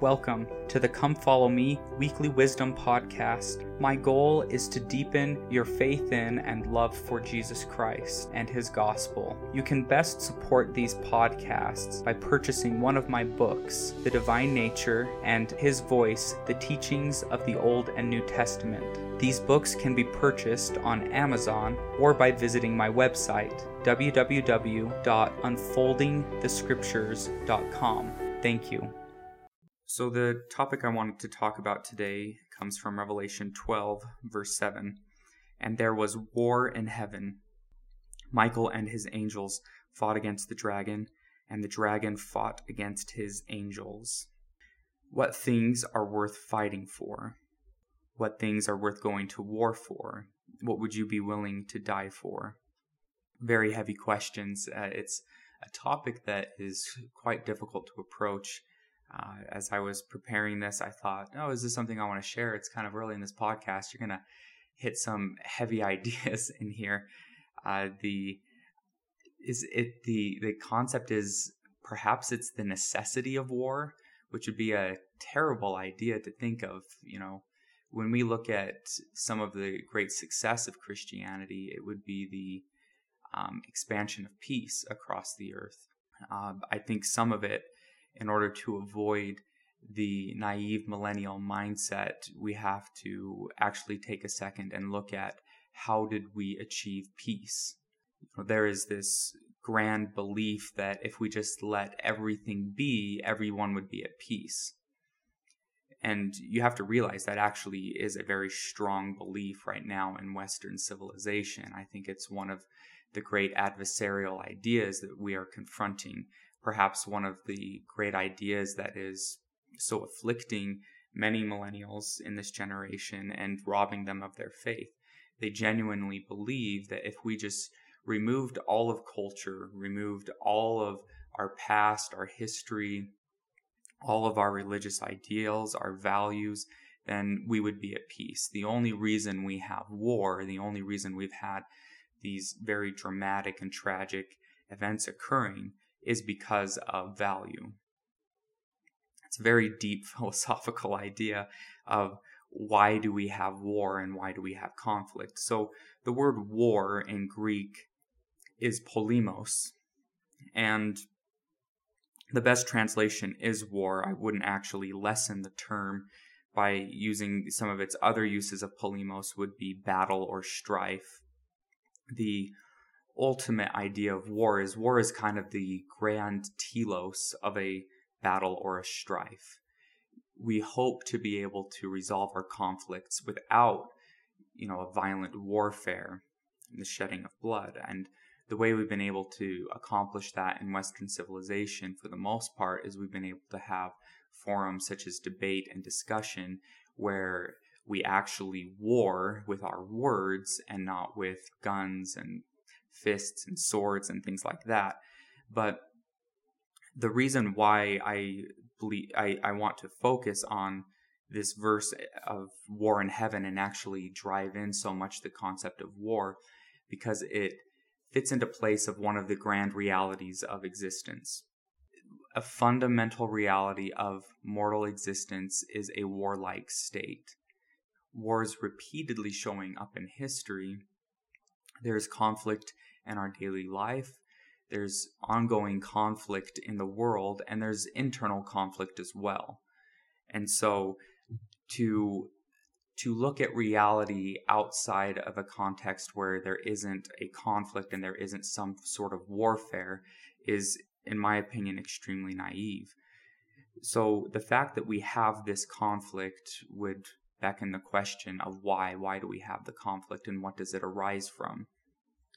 Welcome to the Come Follow Me Weekly Wisdom Podcast. My goal is to deepen your faith in and love for Jesus Christ and His gospel. You can best support these podcasts by purchasing one of my books, The Divine Nature and His Voice, The Teachings of the Old and New Testament. These books can be purchased on Amazon or by visiting my website, www.unfoldingthescriptures.com. Thank you. So, the topic I wanted to talk about today comes from Revelation 12, verse 7. And there was war in heaven. Michael and his angels fought against the dragon, and the dragon fought against his angels. What things are worth fighting for? What things are worth going to war for? What would you be willing to die for? Very heavy questions. Uh, it's a topic that is quite difficult to approach uh, as I was preparing this, I thought, oh, is this something I want to share? It's kind of early in this podcast. You're going to hit some heavy ideas in here. Uh, the is it the the concept is perhaps it's the necessity of war, which would be a terrible idea to think of. You know, when we look at some of the great success of Christianity, it would be the um, expansion of peace across the earth. Uh, I think some of it in order to avoid the naive millennial mindset, we have to actually take a second and look at how did we achieve peace. There is this grand belief that if we just let everything be, everyone would be at peace. And you have to realize that actually is a very strong belief right now in Western civilization. I think it's one of the great adversarial ideas that we are confronting perhaps one of the great ideas that is so afflicting many millennials in this generation and robbing them of their faith. They genuinely believe that if we just removed all of culture, removed all of our past, our history, all of our religious ideals, our values, then we would be at peace. The only reason we have war, the only reason we've had these very dramatic and tragic events occurring is because of value. It's a very deep philosophical idea of why do we have war and why do we have conflict. So the word war in Greek is polemos, and the best translation is war. I wouldn't actually lessen the term by using some of its other uses of polemos would be battle or strife. The ultimate idea of war is war is kind of the grand telos of a battle or a strife. We hope to be able to resolve our conflicts without, you know, a violent warfare and the shedding of blood. And the way we've been able to accomplish that in Western civilization, for the most part, is we've been able to have forums such as debate and discussion where we actually war with our words and not with guns and fists and swords and things like that. But the reason why I believe I, I want to focus on this verse of war in heaven and actually drive in so much the concept of war because it fits into place of one of the grand realities of existence. A fundamental reality of mortal existence is a warlike state. Wars repeatedly showing up in history. There's conflict in our daily life. There's ongoing conflict in the world, and there's internal conflict as well. And so, to to look at reality outside of a context where there isn't a conflict and there isn't some sort of warfare is, in my opinion, extremely naive. So the fact that we have this conflict would beckon the question of why. Why do we have the conflict and what does it arise from?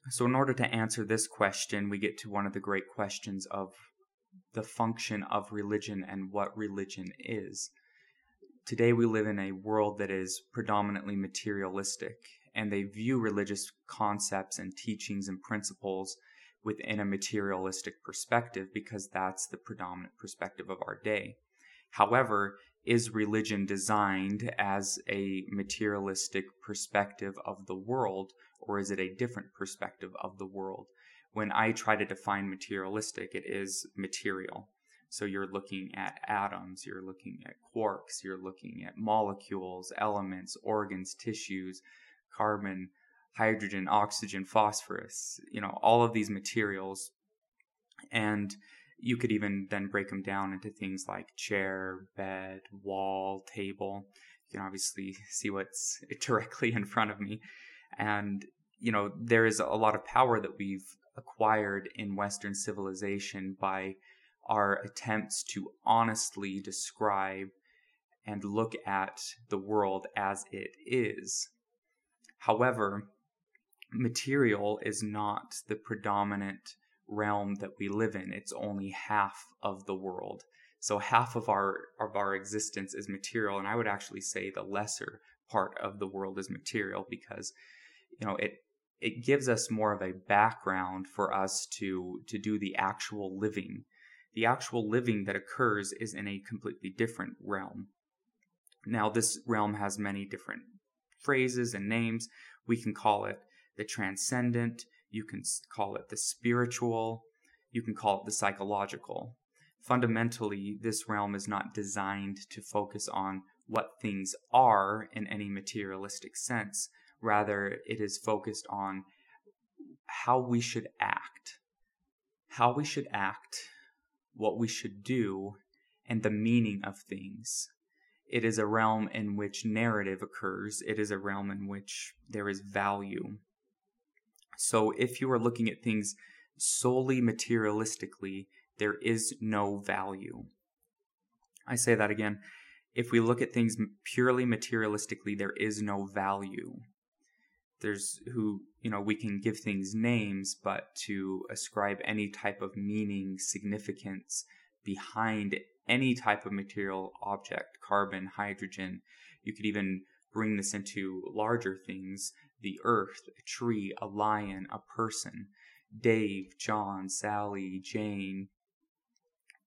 So, in order to answer this question, we get to one of the great questions of the function of religion and what religion is. Today, we live in a world that is predominantly materialistic, and they view religious concepts and teachings and principles within a materialistic perspective because that's the predominant perspective of our day. However, is religion designed as a materialistic perspective of the world, or is it a different perspective of the world? When I try to define materialistic, it is material. So you're looking at atoms, you're looking at quarks, you're looking at molecules, elements, organs, tissues, carbon, hydrogen, oxygen, phosphorus, you know, all of these materials. And you could even then break them down into things like chair, bed, wall, table. You can obviously see what's directly in front of me. And, you know, there is a lot of power that we've acquired in Western civilization by our attempts to honestly describe and look at the world as it is. However, material is not the predominant realm that we live in. It's only half of the world. So half of our of our existence is material, and I would actually say the lesser part of the world is material because you know it it gives us more of a background for us to to do the actual living. The actual living that occurs is in a completely different realm. Now this realm has many different phrases and names. We can call it the transcendent, you can call it the spiritual, you can call it the psychological. Fundamentally, this realm is not designed to focus on what things are in any materialistic sense. Rather, it is focused on how we should act. How we should act, what we should do, and the meaning of things. It is a realm in which narrative occurs. It is a realm in which there is value. So if you are looking at things solely materialistically, there is no value. I say that again. If we look at things purely materialistically, there is no value. There's who, you know, we can give things names, but to ascribe any type of meaning, significance behind any type of material object, carbon, hydrogen, you could even bring this into larger things the earth, a tree, a lion, a person, Dave, John, Sally, Jane.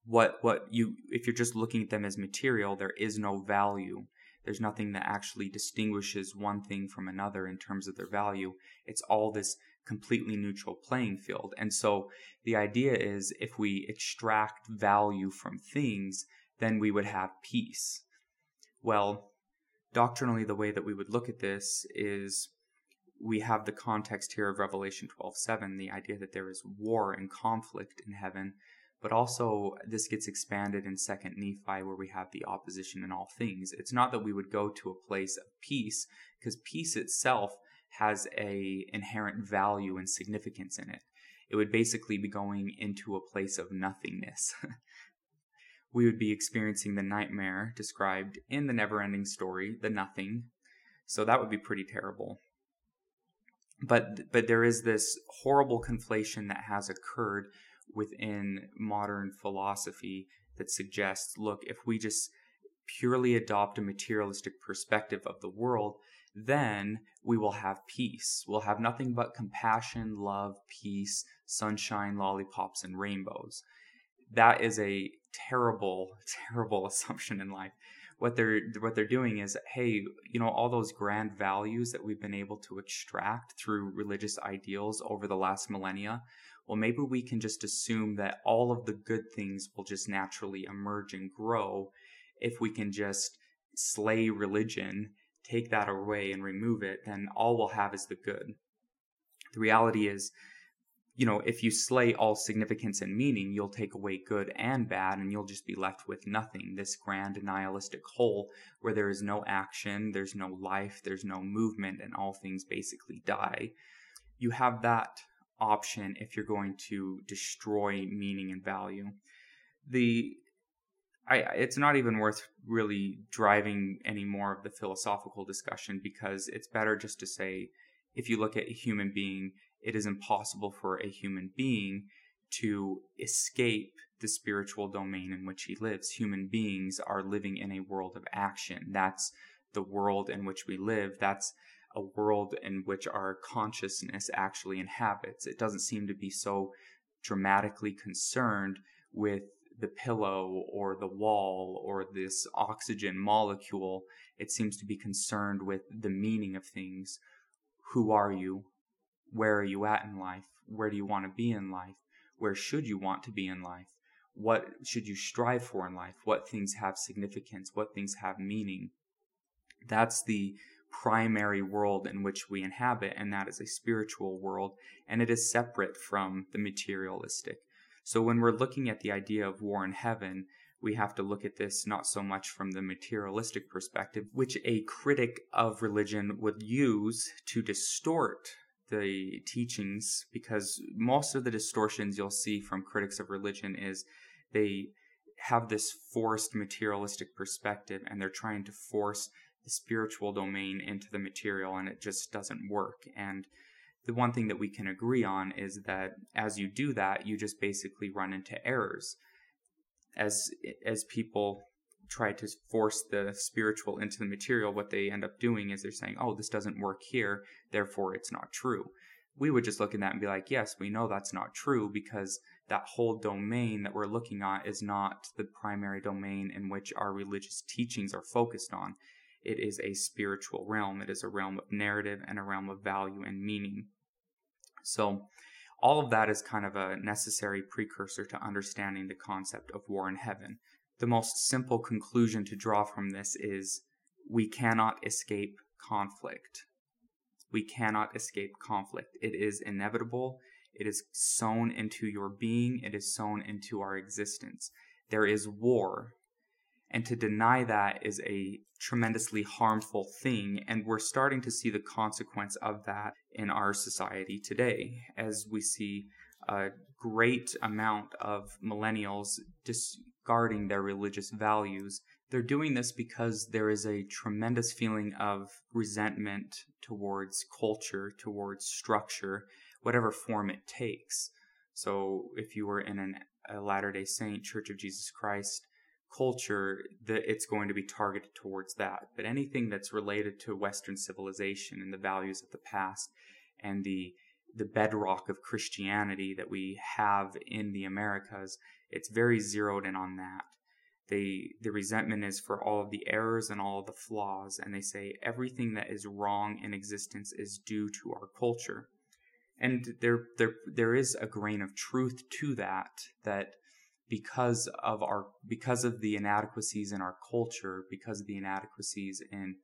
What what you if you're just looking at them as material, there is no value. There's nothing that actually distinguishes one thing from another in terms of their value. It's all this completely neutral playing field. And so the idea is if we extract value from things, then we would have peace. Well, doctrinally, the way that we would look at this is we have the context here of Revelation 12:7, the idea that there is war and conflict in heaven, but also this gets expanded in Second Nephi where we have the opposition in all things. It's not that we would go to a place of peace because peace itself has a inherent value and significance in it. It would basically be going into a place of nothingness. we would be experiencing the nightmare described in the never-ending story, the nothing. So that would be pretty terrible but but there is this horrible conflation that has occurred within modern philosophy that suggests look if we just purely adopt a materialistic perspective of the world then we will have peace. We'll have nothing but compassion love peace sunshine lollipops and rainbows. That is a terrible terrible assumption in life what they're what they're doing is hey you know all those grand values that we've been able to extract through religious ideals over the last millennia well maybe we can just assume that all of the good things will just naturally emerge and grow if we can just slay religion take that away and remove it then all we'll have is the good. The reality is you know, if you slay all significance and meaning, you'll take away good and bad, and you'll just be left with nothing. This grand nihilistic whole where there is no action, there's no life, there's no movement, and all things basically die. You have that option if you're going to destroy meaning and value. The I, it's not even worth really driving any more of the philosophical discussion because it's better just to say if you look at a human being it is impossible for a human being to escape the spiritual domain in which he lives. Human beings are living in a world of action. That's the world in which we live. That's a world in which our consciousness actually inhabits. It doesn't seem to be so dramatically concerned with the pillow or the wall or this oxygen molecule. It seems to be concerned with the meaning of things. Who are you? Where are you at in life? Where do you want to be in life? Where should you want to be in life? what should you strive for in life? What things have significance? What things have meaning? That's the primary world in which we inhabit, and that is a spiritual world, and it is separate from the materialistic. So when we're looking at the idea of war in heaven, we have to look at this not so much from the materialistic perspective, which a critic of religion would use to distort the teachings, because most of the distortions you'll see from critics of religion is they have this forced materialistic perspective and they're trying to force the spiritual domain into the material and it just doesn't work. And the one thing that we can agree on is that as you do that, you just basically run into errors. As as people try to force the spiritual into the material, what they end up doing is they're saying, "Oh, this doesn't work here, therefore it's not true." We would just look at that and be like, "Yes, we know that's not true because that whole domain that we're looking at is not the primary domain in which our religious teachings are focused on it is a spiritual realm. It is a realm of narrative and a realm of value and meaning. So, all of that is kind of a necessary precursor to understanding the concept of war in heaven. The most simple conclusion to draw from this is we cannot escape conflict. We cannot escape conflict. It is inevitable. It is sown into your being. It is sown into our existence. There is war. And to deny that is a tremendously harmful thing. And we're starting to see the consequence of that in our society today as we see a great amount of millennials discarding their religious values. They're doing this because there is a tremendous feeling of resentment towards culture, towards structure, whatever form it takes. So if you were in an, a Latter day Saint, Church of Jesus Christ, culture that it's going to be targeted towards that. But anything that's related to Western civilization and the values of the past and the the bedrock of Christianity that we have in the Americas, it's very zeroed in on that. They the resentment is for all of the errors and all of the flaws, and they say everything that is wrong in existence is due to our culture. And there there there is a grain of truth to that that because of our because of the inadequacies in our culture, because of the inadequacies in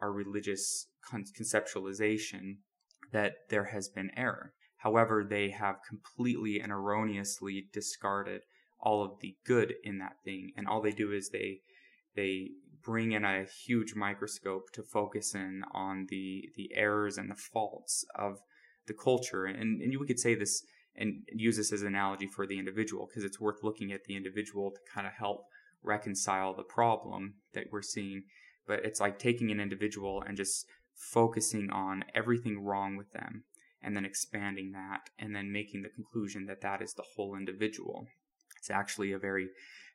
our religious con- conceptualization, that there has been error. However, they have completely and erroneously discarded all of the good in that thing, and all they do is they they bring in a huge microscope to focus in on the the errors and the faults of the culture. And and you could say this and use this as an analogy for the individual because it's worth looking at the individual to kind of help reconcile the problem that we're seeing. But it's like taking an individual and just focusing on everything wrong with them and then expanding that and then making the conclusion that that is the whole individual. It's actually a very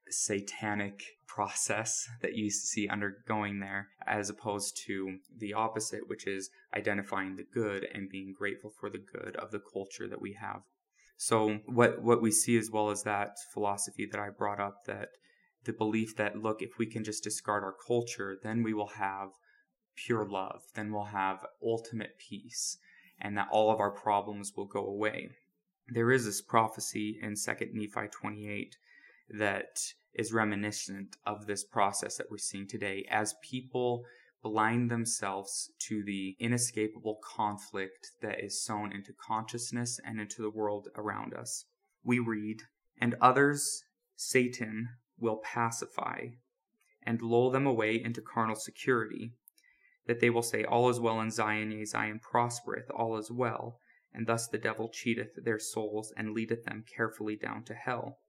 satanic process that you see undergoing there, as opposed to the opposite, which is identifying the good and being grateful for the good of the culture that we have. So what what we see as well as that philosophy that I brought up that the belief that look if we can just discard our culture then we will have pure love then we'll have ultimate peace and that all of our problems will go away. There is this prophecy in 2nd Nephi 28 that is reminiscent of this process that we're seeing today as people blind themselves to the inescapable conflict that is sown into consciousness and into the world around us. We read, And others Satan will pacify and lull them away into carnal security, that they will say, All is well in Zion, yea, Zion prospereth, all is well. And thus the devil cheateth their souls and leadeth them carefully down to hell.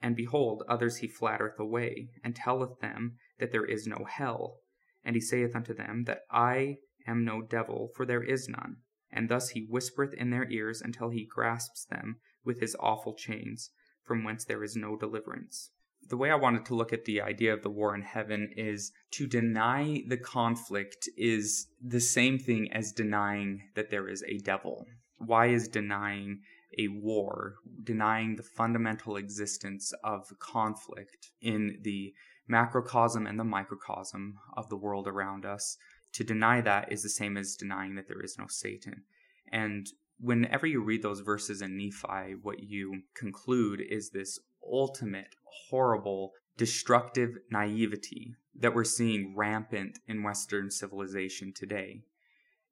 And behold, others he flattereth away, and telleth them that there is no hell and he saith unto them, That I am no devil, for there is none. And thus he whispereth in their ears until he grasps them with his awful chains, from whence there is no deliverance. The way I wanted to look at the idea of the war in heaven is to deny the conflict is the same thing as denying that there is a devil. Why is denying a war, denying the fundamental existence of conflict in the macrocosm and the microcosm of the world around us. To deny that is the same as denying that there is no Satan. And whenever you read those verses in Nephi, what you conclude is this ultimate, horrible, destructive naivety that we're seeing rampant in Western civilization today.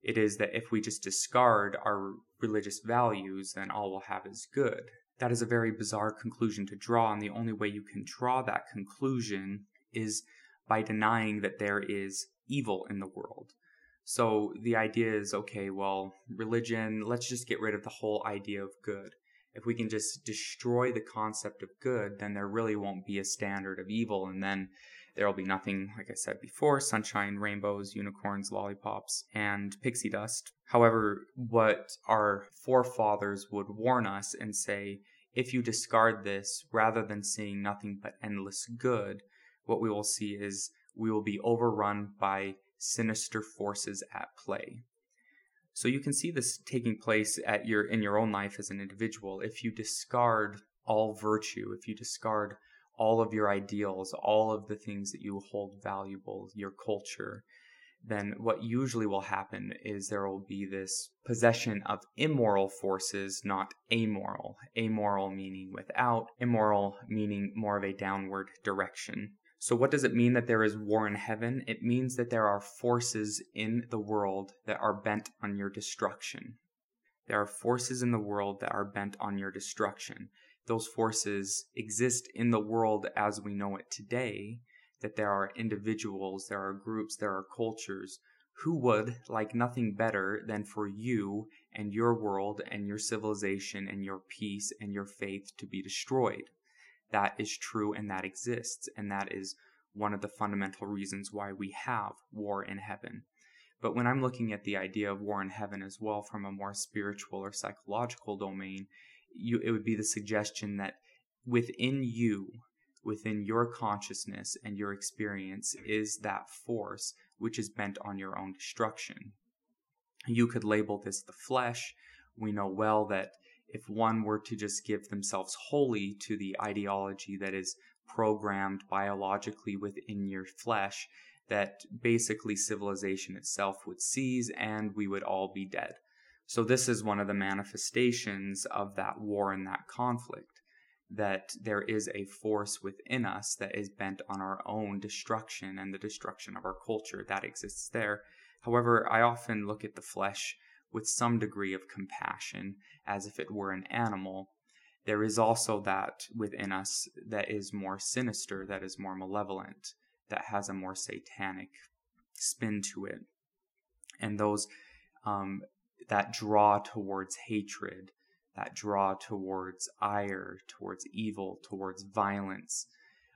It is that if we just discard our religious values, then all we'll have is good. That is a very bizarre conclusion to draw, and the only way you can draw that conclusion is by denying that there is evil in the world. So the idea is okay, well, religion, let's just get rid of the whole idea of good. If we can just destroy the concept of good, then there really won't be a standard of evil, and then there will be nothing, like I said before sunshine, rainbows, unicorns, lollipops, and pixie dust. However, what our forefathers would warn us and say, if you discard this, rather than seeing nothing but endless good, what we will see is we will be overrun by sinister forces at play. So you can see this taking place at your in your own life as an individual. If you discard all virtue, if you discard all of your ideals, all of the things that you hold valuable, your culture, then what usually will happen is there will be this possession of immoral forces, not amoral. Amoral meaning without, immoral meaning more of a downward direction. So, what does it mean that there is war in heaven? It means that there are forces in the world that are bent on your destruction. There are forces in the world that are bent on your destruction. Those forces exist in the world as we know it today, that there are individuals, there are groups, there are cultures who would like nothing better than for you and your world and your civilization and your peace and your faith to be destroyed that is true and that exists. And that is one of the fundamental reasons why we have war in heaven. But when I'm looking at the idea of war in heaven as well from a more spiritual or psychological domain, you, it would be the suggestion that within you, within your consciousness and your experience, is that force which is bent on your own destruction. You could label this the flesh. We know well that if one were to just give themselves wholly to the ideology that is programmed biologically within your flesh, that basically civilization itself would cease and we would all be dead. So, this is one of the manifestations of that war and that conflict that there is a force within us that is bent on our own destruction and the destruction of our culture that exists there. However, I often look at the flesh with some degree of compassion as if it were an animal, there is also that within us that is more sinister, that is more malevolent, that has a more satanic spin to it. And those um, that draw towards hatred, that draw towards ire, towards evil, towards violence,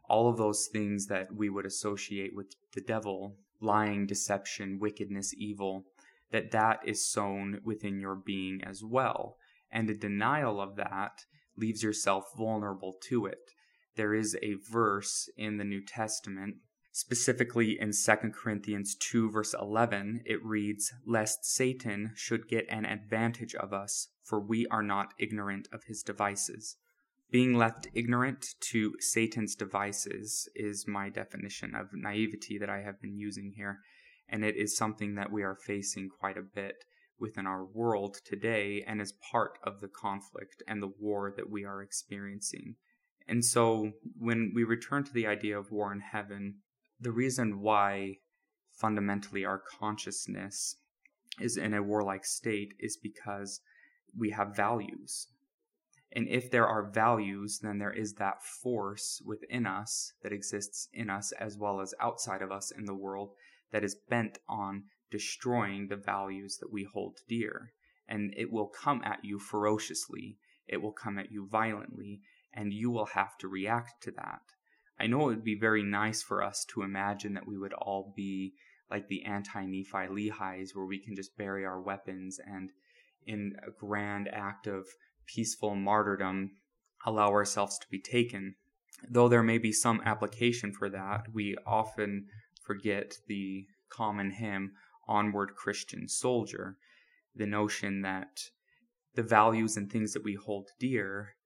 all of those things that we would associate with the devil lying, deception, wickedness, evil that that is sown within your being as well. And a denial of that leaves yourself vulnerable to it. There is a verse in the New Testament, specifically in 2 Corinthians 2, verse 11. It reads, Lest Satan should get an advantage of us, for we are not ignorant of his devices. Being left ignorant to Satan's devices is my definition of naivety that I have been using here and it is something that we are facing quite a bit within our world today and is part of the conflict and the war that we are experiencing. And so when we return to the idea of war in heaven, the reason why fundamentally our consciousness is in a warlike state is because we have values. And if there are values, then there is that force within us that exists in us as well as outside of us in the world that is bent on destroying the values that we hold dear. And it will come at you ferociously, it will come at you violently, and you will have to react to that. I know it would be very nice for us to imagine that we would all be like the anti Nephi Lehis, where we can just bury our weapons and, in a grand act of peaceful martyrdom, allow ourselves to be taken. Though there may be some application for that, we often forget the common hymn, Onward Christian Soldier, the notion that the values and things that we hold dear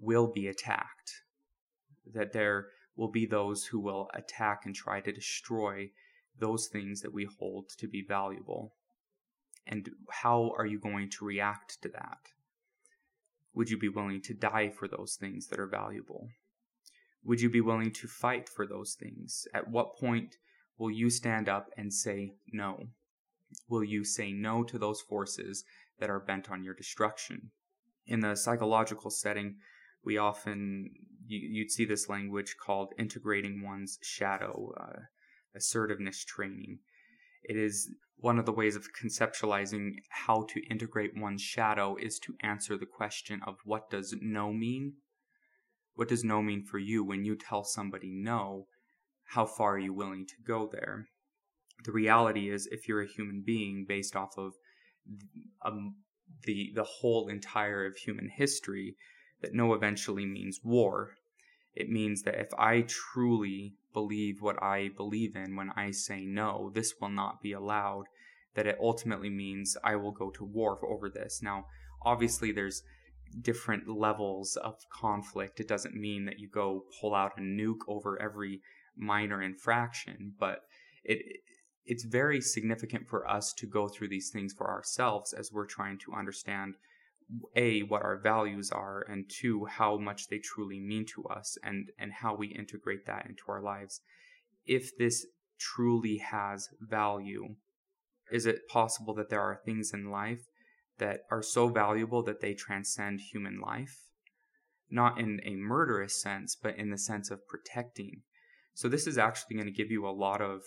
will be attacked, that there will be those who will attack and try to destroy those things that we hold to be valuable. And how are you going to react to that? Would you be willing to die for those things that are valuable? Would you be willing to fight for those things? At what point will you stand up and say no? Will you say no to those forces that are bent on your destruction? In the psychological setting, we often you, would see this language called integrating one's shadow, uh, assertiveness training. It is one of the ways of conceptualizing how to integrate one's shadow is to answer the question of what does no mean? What does no mean for you when you tell somebody no? How far are you willing to go there? The reality is, if you're a human being based off of um, the the whole entire of human history, that no eventually means war. It means that if I truly believe what I believe in when I say no, this will not be allowed, that it ultimately means I will go to war over this. Now, obviously, there's different levels of conflict. It doesn't mean that you go pull out a nuke over every minor infraction, but it it's very significant for us to go through these things for ourselves as we're trying to understand a what our values are and two how much they truly mean to us and and how we integrate that into our lives. If this truly has value is it possible that there are things in life that are so valuable that they transcend human life? Not in a murderous sense but in the sense of protecting so this is actually going to give you a lot of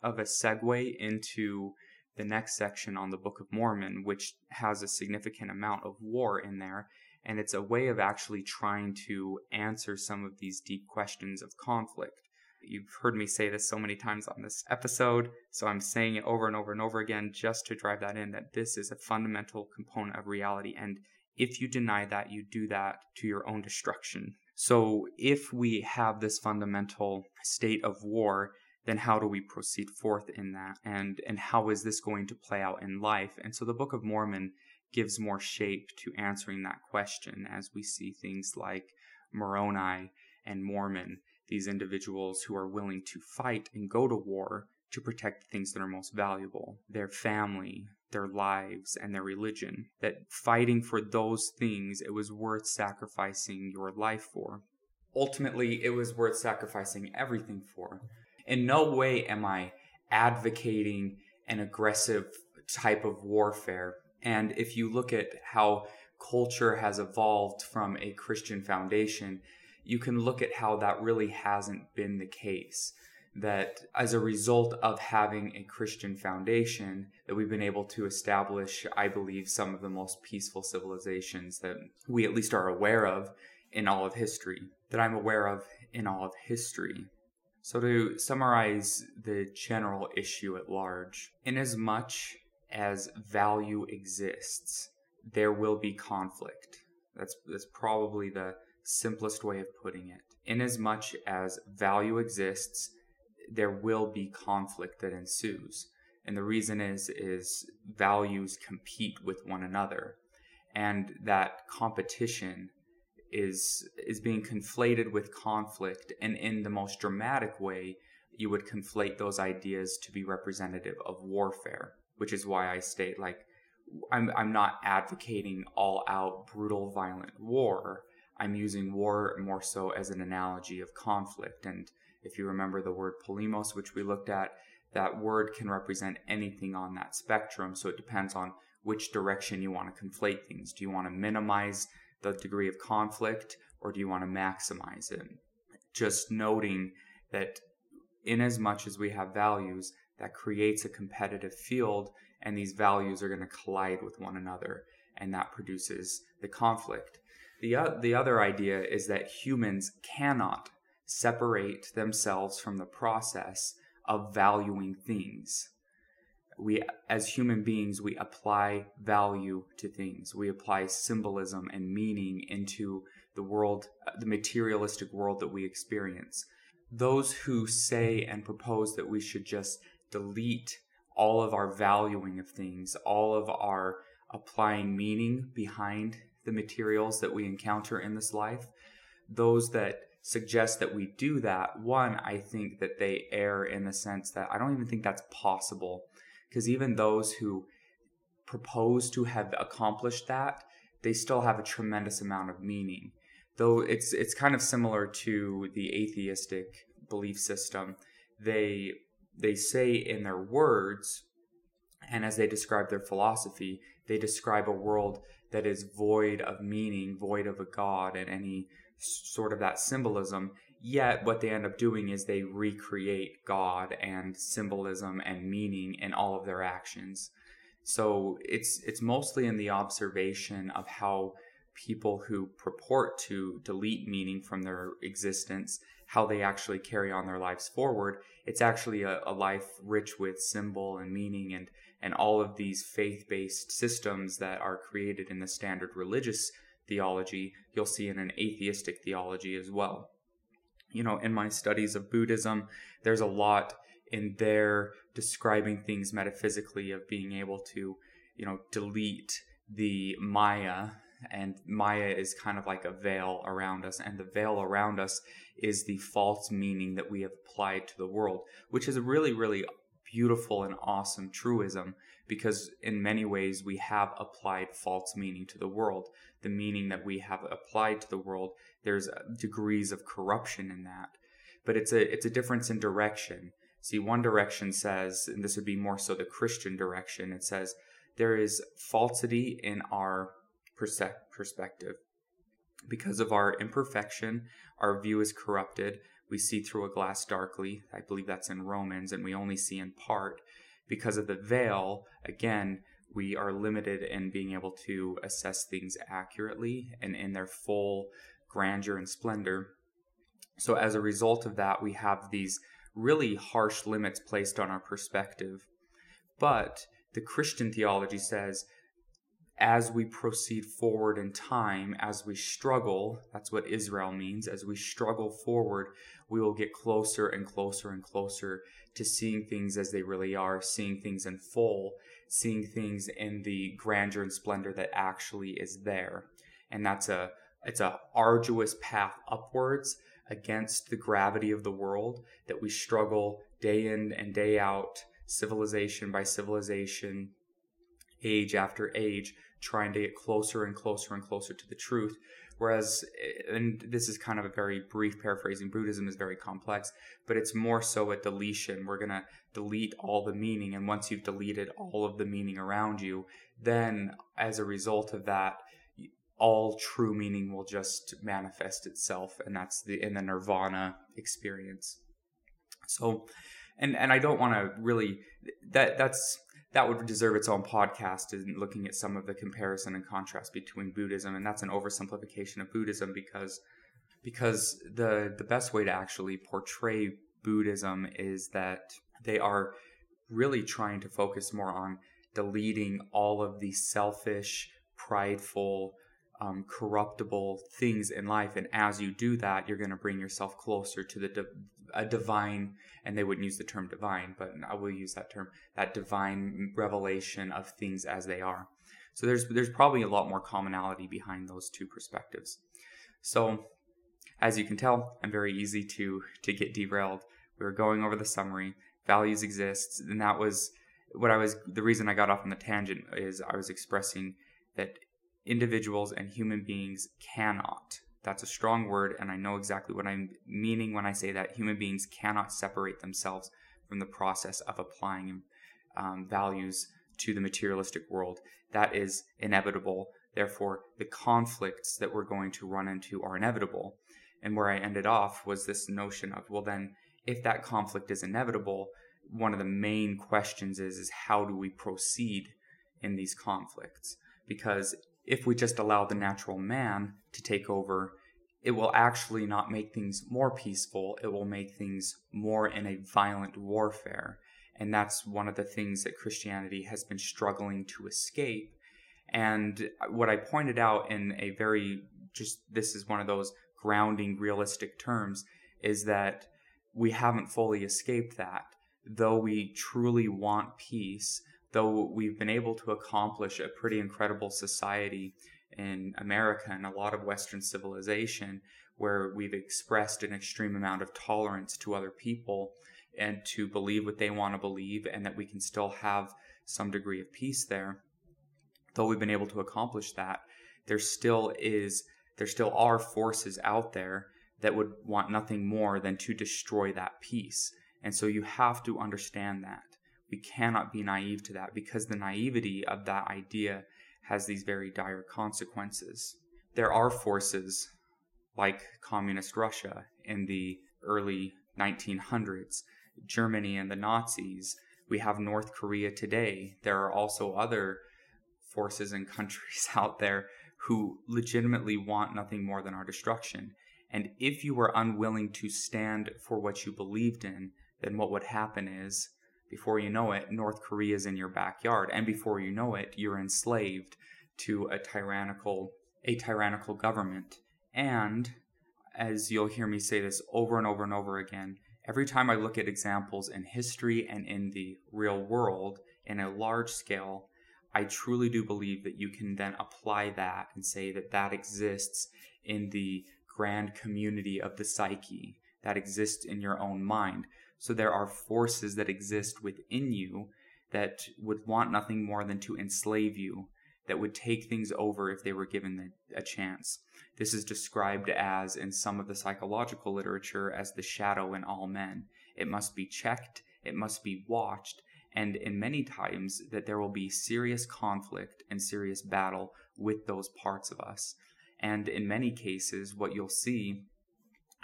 of a segue into the next section on the Book of Mormon, which has a significant amount of war in there. And it's a way of actually trying to answer some of these deep questions of conflict. You've heard me say this so many times on this episode, so I'm saying it over and over and over again just to drive that in that this is a fundamental component of reality. And if you deny that, you do that to your own destruction. So if we have this fundamental state of war, then how do we proceed forth in that? And and how is this going to play out in life? And so the book of mormon gives more shape to answering that question as we see things like moroni and mormon these individuals who are willing to fight and go to war to protect the things that are most valuable their family their lives and their religion that fighting for those things it was worth sacrificing your life for ultimately it was worth sacrificing everything for in no way am I advocating an aggressive type of warfare. And if you look at how culture has evolved from a Christian foundation, you can look at how that really hasn't been the case. That as a result of having a Christian foundation, that we've been able to establish, I believe, some of the most peaceful civilizations that we at least are aware of in all of history, that I'm aware of in all of history. So, to summarize the general issue at large, inasmuch as much as value exists, there will be conflict. That's, that's probably the simplest way of putting it. Inasmuch as value exists, there will be conflict that ensues. And the reason is is values compete with one another. And that competition is is being conflated with conflict and in the most dramatic way you would conflate those ideas to be representative of warfare which is why i state like i'm i'm not advocating all out brutal violent war i'm using war more so as an analogy of conflict and if you remember the word polemos which we looked at that word can represent anything on that spectrum so it depends on which direction you want to conflate things do you want to minimize the degree of conflict or do you want to maximize it? Just noting that in as much as we have values, that creates a competitive field and these values are going to collide with one another and that produces the conflict. The, uh, the other idea is that humans cannot separate themselves from the process of valuing things. We as human beings we apply value to things. We apply symbolism and meaning into the world the materialistic world that we experience. Those who say and propose that we should just delete all of our valuing of things all of our applying meaning behind the materials that we encounter in this life those that suggest that we do that one i think that they err in the sense that i don't even think that's possible because even those who propose to have accomplished that, they still have a tremendous amount of meaning. though it's it's kind of similar to the atheistic belief system. They they say in their words, and as they describe their philosophy, they describe a world that is void of meaning, void of a god, and any sort of that symbolism. Yet, what they end up doing is they recreate God and symbolism and meaning in all of their actions. So it's it's mostly in the observation of how people who purport to delete meaning from their existence, how they actually carry on their lives forward. It's actually a, a life rich with symbol and meaning and and all of these faith-based systems that are created in the standard religious theology, you'll see in an atheistic theology as well. You know, in my studies of Buddhism, there's a lot in there describing things metaphysically of being able to, you know, delete the Maya. And Maya is kind of like a veil around us, and the veil around us is the false meaning that we have applied to the world, which is a really, really beautiful and awesome truism because in many ways we have applied false meaning to the world. The meaning that we have applied to the world, there's uh, degrees of corruption in that. But it's a it's a difference in direction. See, one direction says, and this would be more so the Christian direction, it says there is falsity in our perspective. Because of our imperfection, our view is corrupted. We see through a glass darkly. I believe that's in Romans, and we only see in part. Because of the veil, again, we are limited in being able to assess things accurately and in their full grandeur and splendor. So, as a result of that, we have these really harsh limits placed on our perspective. But the Christian theology says as we proceed forward in time, as we struggle, that's what Israel means, as we struggle forward, we will get closer and closer and closer to seeing things as they really are, seeing things in full, seeing things in the grandeur and splendor that actually is there. And that's a it's a arduous path upwards against the gravity of the world that we struggle day in and day out, civilization by civilization, age after age, trying to get closer and closer and closer to the truth. Whereas, eh, and this is kind of a very brief paraphrasing, Buddhism is very complex, but it's more so a deletion. We're going to delete all the meaning. And once you've deleted all of the meaning around you, then as a result of that, all true meaning will just manifest itself and that's the in the nirvana experience so and and i don't want to really that that's that would deserve its own podcast in looking at some of the comparison and contrast between buddhism and that's an oversimplification of buddhism because because the the best way to actually portray buddhism is that they are really trying to focus more on deleting all of the selfish prideful um, corruptible things in life. And as you do that, you're going to bring yourself closer to the a divine, and they wouldn't use the term divine, but I will use that term, that divine revelation of things as they are. So there's there's probably a lot more commonality behind those two perspectives. So as you can tell, I'm very easy to to get derailed. We were going over the summary. Values exist, and that was what I was. The reason I got off on the tangent is I was expressing that individuals and human beings cannot. That's a strong word, and I know exactly what I'm meaning when I say that human beings cannot separate themselves from the process of applying um, values to the materialistic world. That is inevitable. Therefore, the conflicts that we're going to run into are inevitable. And where I ended off was this notion of, well, then, if that conflict is inevitable, one of the main questions is, is how do we proceed in these conflicts? Because if we just allow the natural man to take over, it will actually not make things more peaceful. It will make things more in a violent warfare. And that's one of the things that Christianity has been struggling to escape. And what I pointed out in a very just this is one of those grounding realistic terms is that we haven't fully escaped that. Though we truly want peace, though we've been able to accomplish a pretty incredible society in America and a lot of Western civilization where we've expressed an extreme amount of tolerance to other people and to believe what they want to believe and that we can still have some degree of peace there. Though we've been able to accomplish that, there still is there still are forces out there that would want nothing more than to destroy that peace. And so you have to understand that. We cannot be naive to that because the naivety of that idea has these very dire consequences. There are forces like communist Russia in the early 1900s, Germany and the Nazis. We have North Korea today. There are also other forces and countries out there who legitimately want nothing more than our destruction. And if you were unwilling to stand for what you believed in, then what would happen is, before you know it, North Korea is in your backyard. And before you know it, you're enslaved to a tyrannical, a tyrannical government. And as you'll hear me say this over and over and over again, every time I look at examples in history and in the real world in a large scale, I truly do believe that you can then apply that and say that that exists in the grand community of the psyche, that exists in your own mind. So there are forces that exist within you that would want nothing more than to enslave you, that would take things over if they were given a chance. This is described as, in some of the psychological literature, as the shadow in all men. It must be checked, it must be watched, and in many times that there will be serious conflict and serious battle with those parts of us. And in many cases, what you'll see,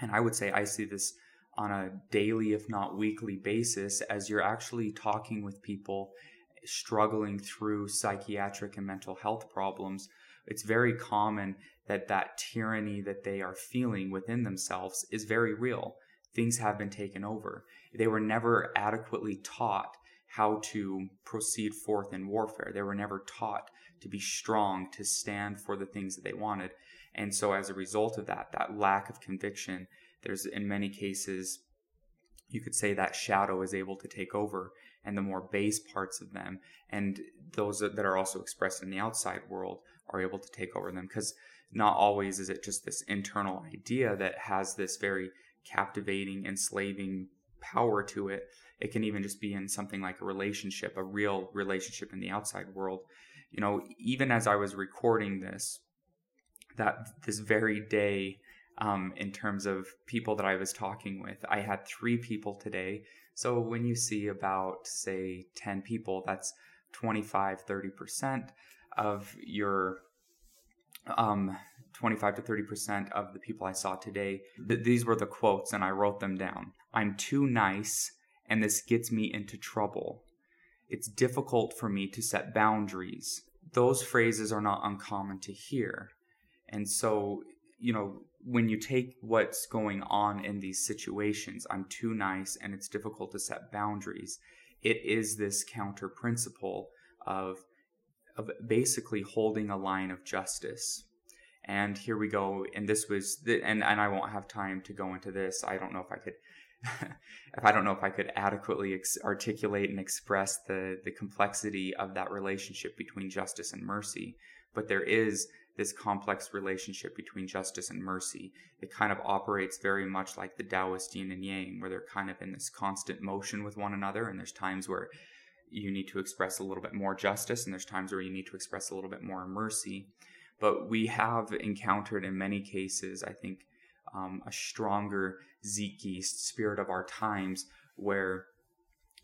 and I would say I see this on a daily, if not weekly basis, as you're actually talking with people struggling through psychiatric and mental health problems, it's very common that that tyranny that they are feeling within themselves is very real. Things have been taken over. They were never adequately taught how to proceed forth in warfare. They were never taught to be strong, to stand for the things that they wanted. And so, as a result of that, that lack of conviction, there's in many cases, you could say that shadow is able to take over, and the more base parts of them, and those that are also expressed in the outside world, are able to take over them. Because not always is it just this internal idea that has this very captivating, enslaving power to it. It can even just be in something like a relationship, a real relationship in the outside world. You know, even as I was recording this, that this very day, um, in terms of people that I was talking with, I had three people today. So when you see about, say, 10 people, that's 25, 30% of your um, 25 to 30% of the people I saw today, th- these were the quotes, and I wrote them down. I'm too nice, and this gets me into trouble. It's difficult for me to set boundaries. Those phrases are not uncommon to hear. And so, you know, when you take what's going on in these situations, I'm too nice and it's difficult to set boundaries. It is this counter principle of of basically holding a line of justice. And here we go. And this was, the, and and I won't have time to go into this. I don't know if I could, if I don't know if I could adequately ex- articulate and express the the complexity of that relationship between justice and mercy. But there is this complex relationship between justice and mercy. It kind of operates very much like the Taoist yin and yang, where they're kind of in this constant motion with one another. And there's times where you need to express a little bit more justice, and there's times where you need to express a little bit more mercy. But we have encountered in many cases, I think, um, a stronger Zeitgeist spirit of our times where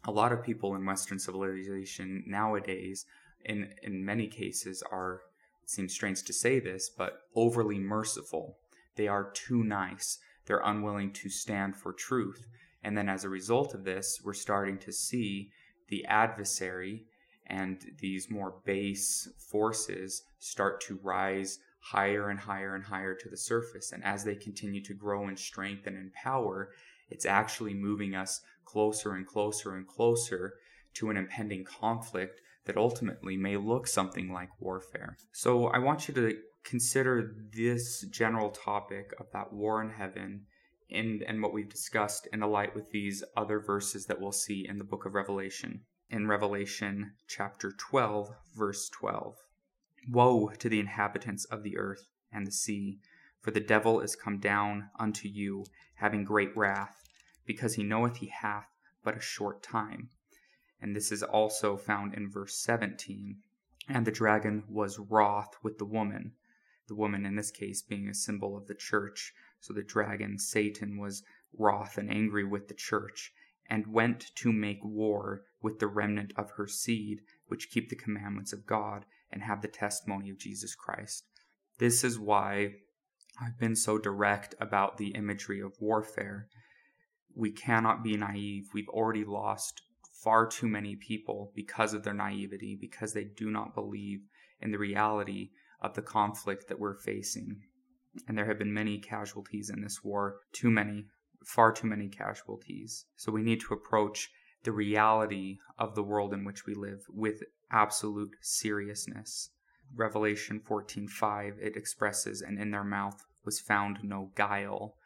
a lot of people in Western civilization nowadays, in, in many cases, are, seems strange to say this, but overly merciful. They are too nice. They're unwilling to stand for truth. And then as a result of this, we're starting to see the adversary and these more base forces start to rise higher and higher and higher to the surface. And as they continue to grow in strength and in power, it's actually moving us closer and closer and closer to an impending conflict that ultimately may look something like warfare. So I want you to consider this general topic of that war in heaven and, and what we've discussed in the light with these other verses that we'll see in the book of Revelation. In Revelation chapter 12, verse 12. Woe to the inhabitants of the earth and the sea, for the devil is come down unto you, having great wrath, because he knoweth he hath but a short time. And this is also found in verse 17. And the dragon was wroth with the woman The woman, in this case, being a symbol of the church. So the dragon, Satan, was wroth and angry with the church, and went to make war with the remnant of her seed, which keep the commandments of God and have the testimony of Jesus Christ. This is why I've been so direct about the imagery of warfare. We cannot be naive. We've already lost far too many people because of their naivety, because they do not believe in the reality of the conflict that we're facing. And there have been many casualties in this war, too many, far too many casualties. So we need to approach the reality of the world in which we live with absolute seriousness. Revelation 14:5 it expresses and in their mouth was found no guile.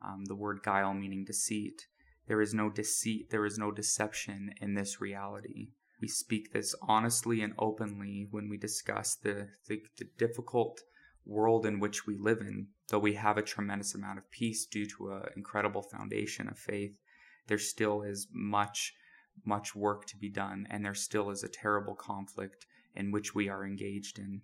Um, the word guile meaning deceit. There is no deceit, there is no deception in this reality. We speak this honestly and openly when we discuss the, the, the difficult world in which we live in. Though we have a tremendous amount of peace due to an incredible foundation of faith, there still is much, much work to be done, and there still is a terrible conflict in which we are engaged in,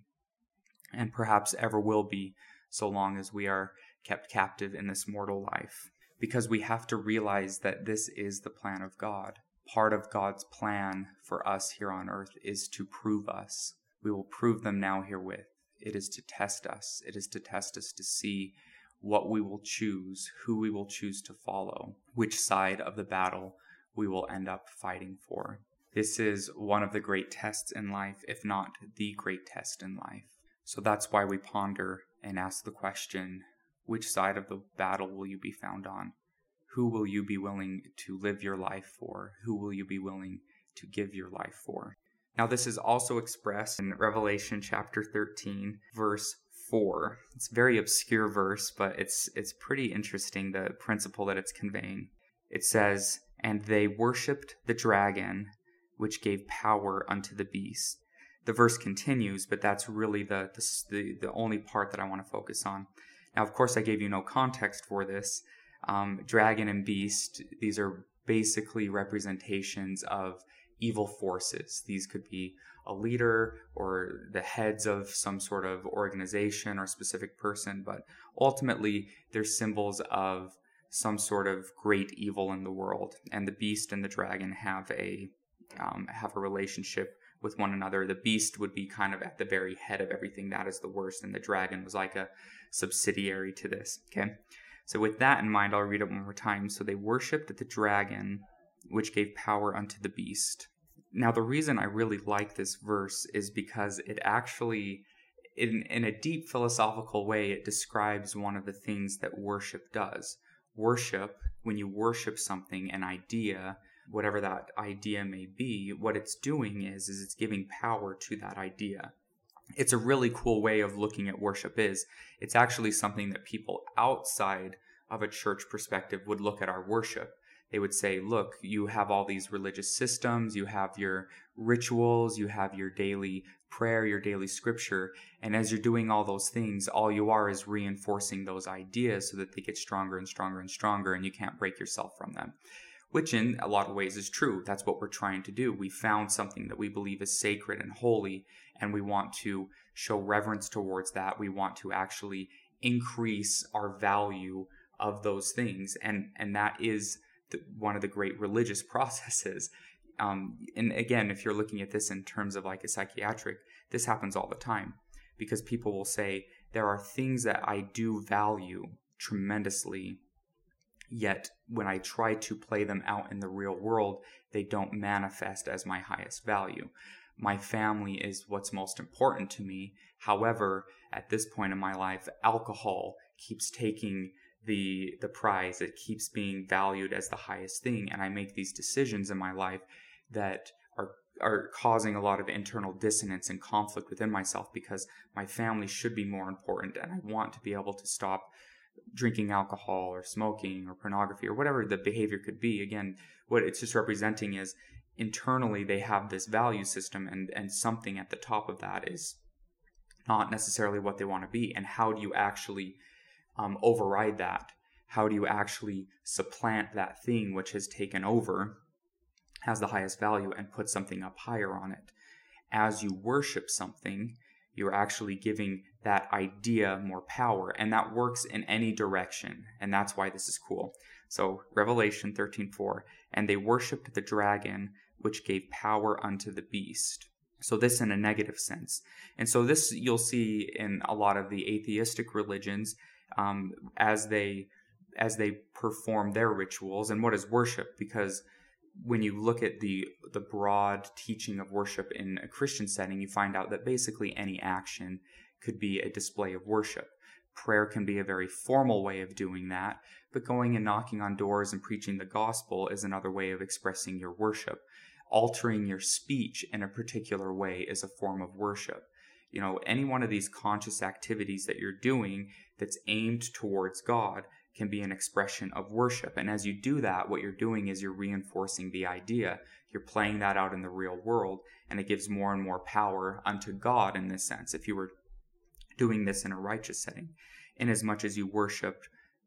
and perhaps ever will be so long as we are kept captive in this mortal life because we have to realize that this is the plan of God. Part of God's plan for us here on earth is to prove us. We will prove them now herewith. It is to test us. It is to test us to see what we will choose, who we will choose to follow, which side of the battle we will end up fighting for. This is one of the great tests in life, if not the great test in life. So that's why we ponder and ask the question which side of the battle will you be found on? Who will you be willing to live your life for? Who will you be willing to give your life for? Now, this is also expressed in Revelation chapter 13, verse 4. It's a very obscure verse, but it's, it's pretty interesting, the principle that it's conveying. It says, And they worshipped the dragon, which gave power unto the beast. The verse continues, but that's really the, the, the only part that I want to focus on. Now, of course, I gave you no context for this. Um, dragon and beast, these are basically representations of evil forces. These could be a leader or the heads of some sort of organization or specific person, but ultimately they're symbols of some sort of great evil in the world. And the beast and the dragon have a um, have a relationship with one another. The beast would be kind of at the very head of everything. That is the worst. And the dragon was like a subsidiary to this. Okay. So with that in mind, I'll read it one more time. So they worshipped the dragon, which gave power unto the beast. Now, the reason I really like this verse is because it actually, in, in a deep philosophical way, it describes one of the things that worship does. Worship, when you worship something, an idea, whatever that idea may be, what it's doing is, is it's giving power to that idea. It's a really cool way of looking at worship is it's actually something that people outside of a church perspective would look at our worship. They would say, look, you have all these religious systems, you have your rituals, you have your daily prayer, your daily scripture. And as you're doing all those things, all you are is reinforcing those ideas so that they get stronger and stronger and stronger, and you can't break yourself from them which in a lot of ways is true. That's what we're trying to do. We found something that we believe is sacred and holy, and we want to show reverence towards that. We want to actually increase our value of those things, and and that is the, one of the great religious processes. Um, and again, if you're looking at this in terms of like a psychiatric, this happens all the time because people will say there are things that I do value tremendously Yet, when I try to play them out in the real world, they don't manifest as my highest value. My family is what's most important to me. However, at this point in my life, alcohol keeps taking the the prize. It keeps being valued as the highest thing, and I make these decisions in my life that are are causing a lot of internal dissonance and conflict within myself because my family should be more important, and I want to be able to stop drinking alcohol or smoking or pornography or whatever the behavior could be again what it's just representing is internally they have this value system and and something at the top of that is not necessarily what they want to be. And how do you actually um, override that? How do you actually supplant that thing which has taken over has the highest value and put something up higher on it? As you worship something you're actually giving that idea more power. And that works in any direction. And that's why this is cool. So Revelation 13:4, and they worshipped the dragon, which gave power unto the beast. So this in a negative sense. And so this you'll see in a lot of the atheistic religions um, as they as they perform their rituals and what is worship because when you look at the the broad teaching of worship in a Christian setting, you find out that basically any action could be a display of worship. Prayer can be a very formal way of doing that, but going and knocking on doors and preaching the gospel is another way of expressing your worship. Altering your speech in a particular way is a form of worship. You know, any one of these conscious activities that you're doing that's aimed towards God can be an expression of worship. And as you do that, what you're doing is you're reinforcing the idea. You're playing that out in the real world, and it gives more and more power unto God in this sense. If you were doing this in a righteous setting, in as much as you worship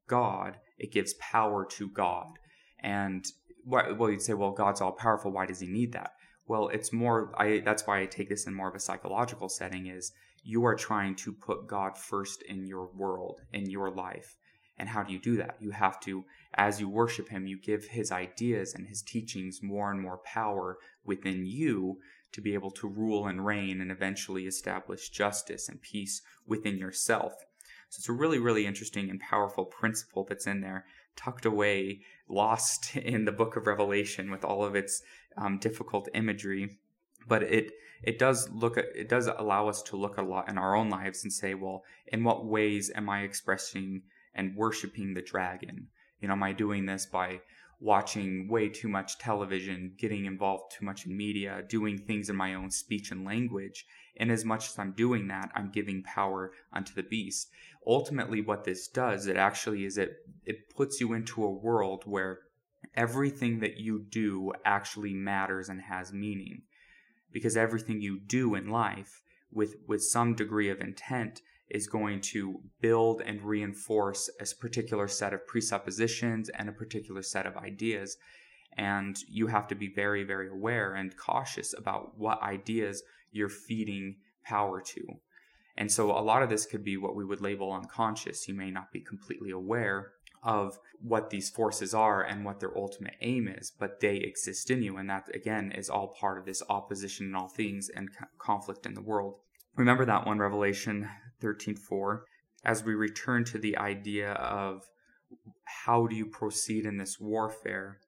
God, it gives power to God. And well, you'd say, well, God's all powerful. Why does he need that? Well, it's more, I, that's why I take this in more of a psychological setting is you are trying to put God first in your world, in your life. And how do you do that? You have to, as you worship Him, you give His ideas and His teachings more and more power within you to be able to rule and reign and eventually establish justice and peace within yourself. So it's a really, really interesting and powerful principle that's in there, tucked away, lost in the book of Revelation with all of its um, difficult imagery. But it it does look at, it does allow us to look a lot in our own lives and say, well, in what ways am I expressing and worshiping the dragon? You know, am I doing this by watching way too much television, getting involved too much in media, doing things in my own speech and language? And as much as I'm doing that, I'm giving power unto the beast. Ultimately, what this does, it actually is it it puts you into a world where everything that you do actually matters and has meaning. Because everything you do in life with with some degree of intent is going to build and reinforce a particular set of presuppositions and a particular set of ideas. And you have to be very, very aware and cautious about what ideas you're feeding power to. And so a lot of this could be what we would label unconscious. You may not be completely aware of what these forces are and what their ultimate aim is, but they exist in you. And that, again, is all part of this opposition in all things and conflict in the world. Remember that one, Revelation 13:4, as we return to the idea of how do you proceed in this warfare.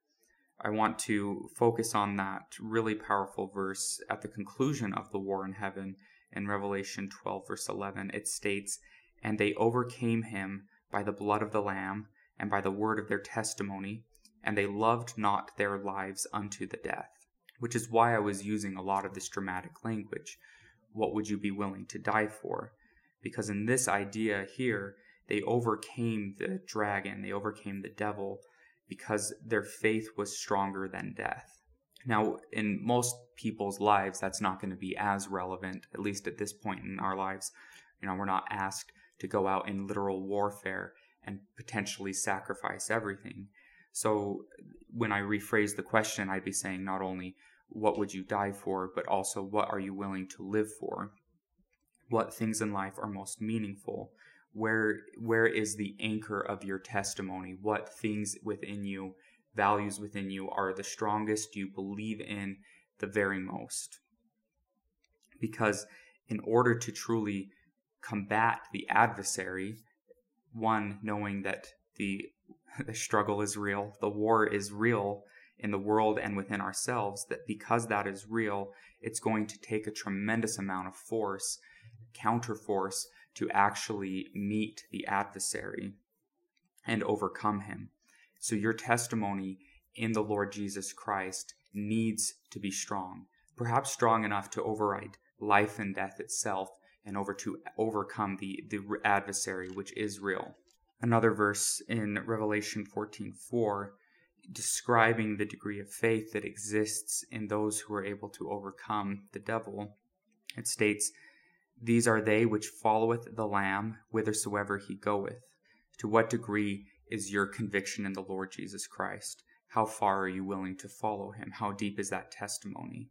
I want to focus on that really powerful verse at the conclusion of the war in heaven in Revelation 12, verse 11. It states, And they overcame him by the blood of the Lamb and by the word of their testimony, and they loved not their lives unto the death. Which is why I was using a lot of this dramatic language what would you be willing to die for? Because in this idea here, they overcame the dragon, they overcame the devil because their faith was stronger than death. Now, in most people's lives, that's not going to be as relevant, at least at this point in our lives. You know, we're not asked to go out in literal warfare and potentially sacrifice everything. So, when I rephrase the question, I'd be saying not only what would you die for, but also what are you willing to live for? What things in life are most meaningful? Where where is the anchor of your testimony? What things within you, values within you are the strongest you believe in the very most? Because in order to truly combat the adversary, one knowing that the the struggle is real, the war is real, in the world and within ourselves that because that is real, it's going to take a tremendous amount of force, counter force, to actually meet the adversary and overcome him. So your testimony in the Lord Jesus Christ needs to be strong, perhaps strong enough to override life and death itself and over to overcome the, the adversary which is real. Another verse in Revelation 14:4 describing the degree of faith that exists in those who are able to overcome the devil. It states, These are they which followeth the Lamb whithersoever he goeth. To what degree is your conviction in the Lord Jesus Christ? How far are you willing to follow him? How deep is that testimony?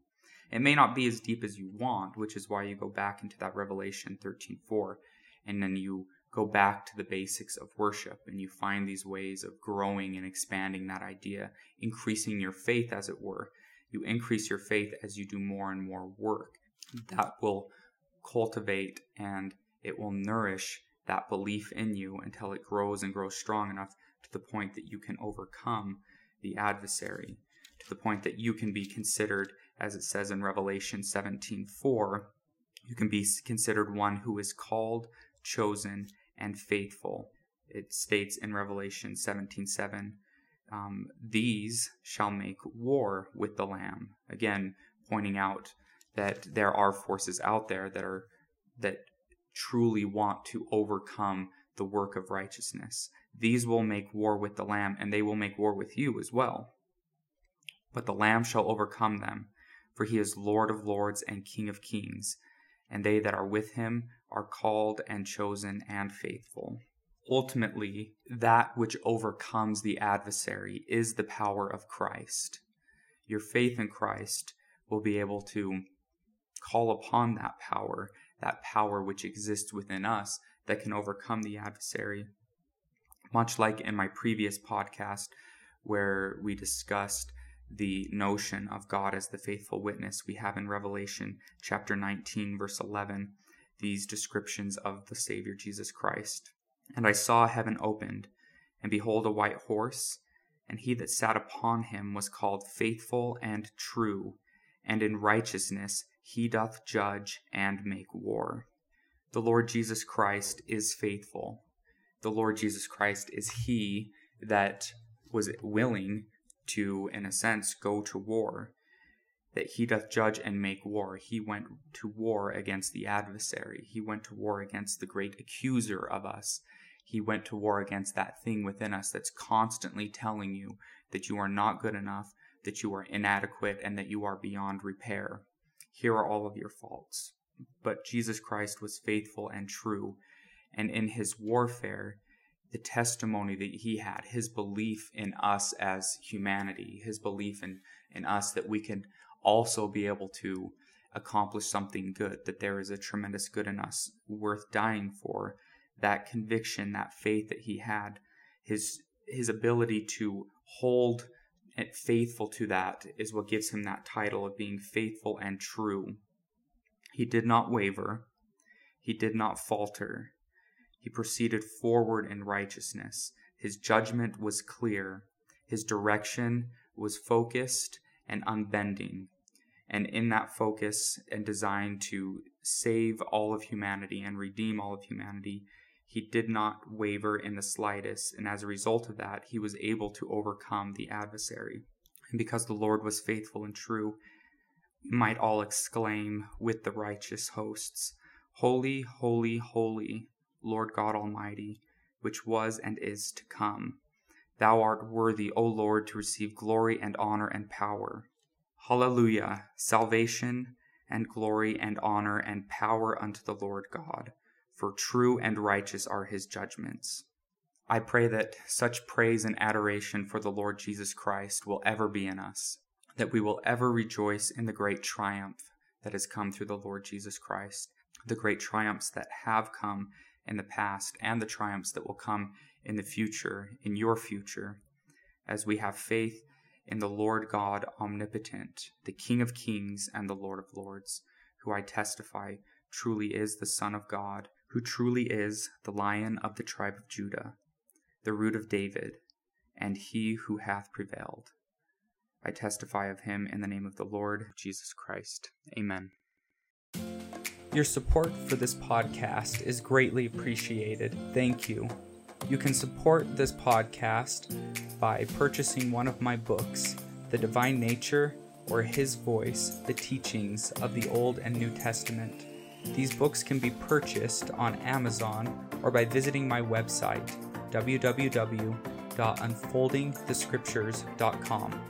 It may not be as deep as you want, which is why you go back into that Revelation 13:4 and then you go back to the basics of worship and you find these ways of growing and expanding that idea, increasing your faith, as it were. You increase your faith as you do more and more work. That will cultivate and it will nourish that belief in you until it grows and grows strong enough to the point that you can overcome the adversary, to the point that you can be considered, as it says in Revelation 17:4, you can be considered one who is called, chosen, and faithful. It states in Revelation 17:7, um, these shall make war with the Lamb. Again, pointing out that there are forces out there that are that truly want to overcome the work of righteousness. These will make war with the Lamb, and they will make war with you as well. But the Lamb shall overcome them, for he is Lord of lords and King of kings, and they that are with him are called and chosen and faithful. Ultimately, that which overcomes the adversary is the power of Christ. Your faith in Christ will be able to call upon that power, that power which exists within us that can overcome the adversary. Much like in my previous podcast, where we discussed the notion of God as the faithful witness, we have in Revelation chapter 19, verse 11, these descriptions of the Savior Jesus Christ. And I saw heaven opened, and behold, a white horse, and he that sat upon him was called Faithful and True, and in righteousness he doth judge and make war. The Lord Jesus Christ is faithful. The Lord Jesus Christ is he that was willing to, in a sense, go to war. That he doth judge and make war. He went to war against the adversary. He went to war against the great accuser of us. He went to war against that thing within us that's constantly telling you that you are not good enough, that you are inadequate, and that you are beyond repair. Here are all of your faults. But Jesus Christ was faithful and true, and in his warfare, the testimony that he had, his belief in us as humanity, his belief in, in us that we can also be able to accomplish something good, that there is a tremendous good in us worth dying for, that conviction, that faith that he had, his his ability to hold faithful to that is what gives him that title of being faithful and true. He did not waver. He did not falter. He proceeded forward in righteousness. His judgment was clear. His direction was focused and unbending. And in that focus and design to save all of humanity and redeem all of humanity, he did not waver in the slightest, and as a result of that, he was able to overcome the adversary. And because the Lord was faithful and true, we might all exclaim with the righteous hosts, Holy, holy, holy, Lord God Almighty, which was and is to come. Thou art worthy, O Lord, to receive glory and honor and power. Hallelujah! Salvation and glory and honor and power unto the Lord God for true and righteous are his judgments. I pray that such praise and adoration for the Lord Jesus Christ will ever be in us, that we will ever rejoice in the great triumph that has come through the Lord Jesus Christ, the great triumphs that have come in the past, and the triumphs that will come in the future, in your future, as we have faith in the Lord God omnipotent, the King of kings and the Lord of lords, who I testify truly is the Son of God who truly is the Lion of the tribe of Judah, the root of David, and he who hath prevailed. I testify of him in the name of the Lord Jesus Christ. Amen. Your support for this podcast is greatly appreciated. Thank you. You can support this podcast by purchasing one of my books, The Divine Nature or His Voice, The Teachings of the Old and New Testament. These books can be purchased on Amazon or by visiting my website, www.unfoldingthescriptures.com.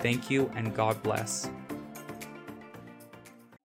Thank you and God bless.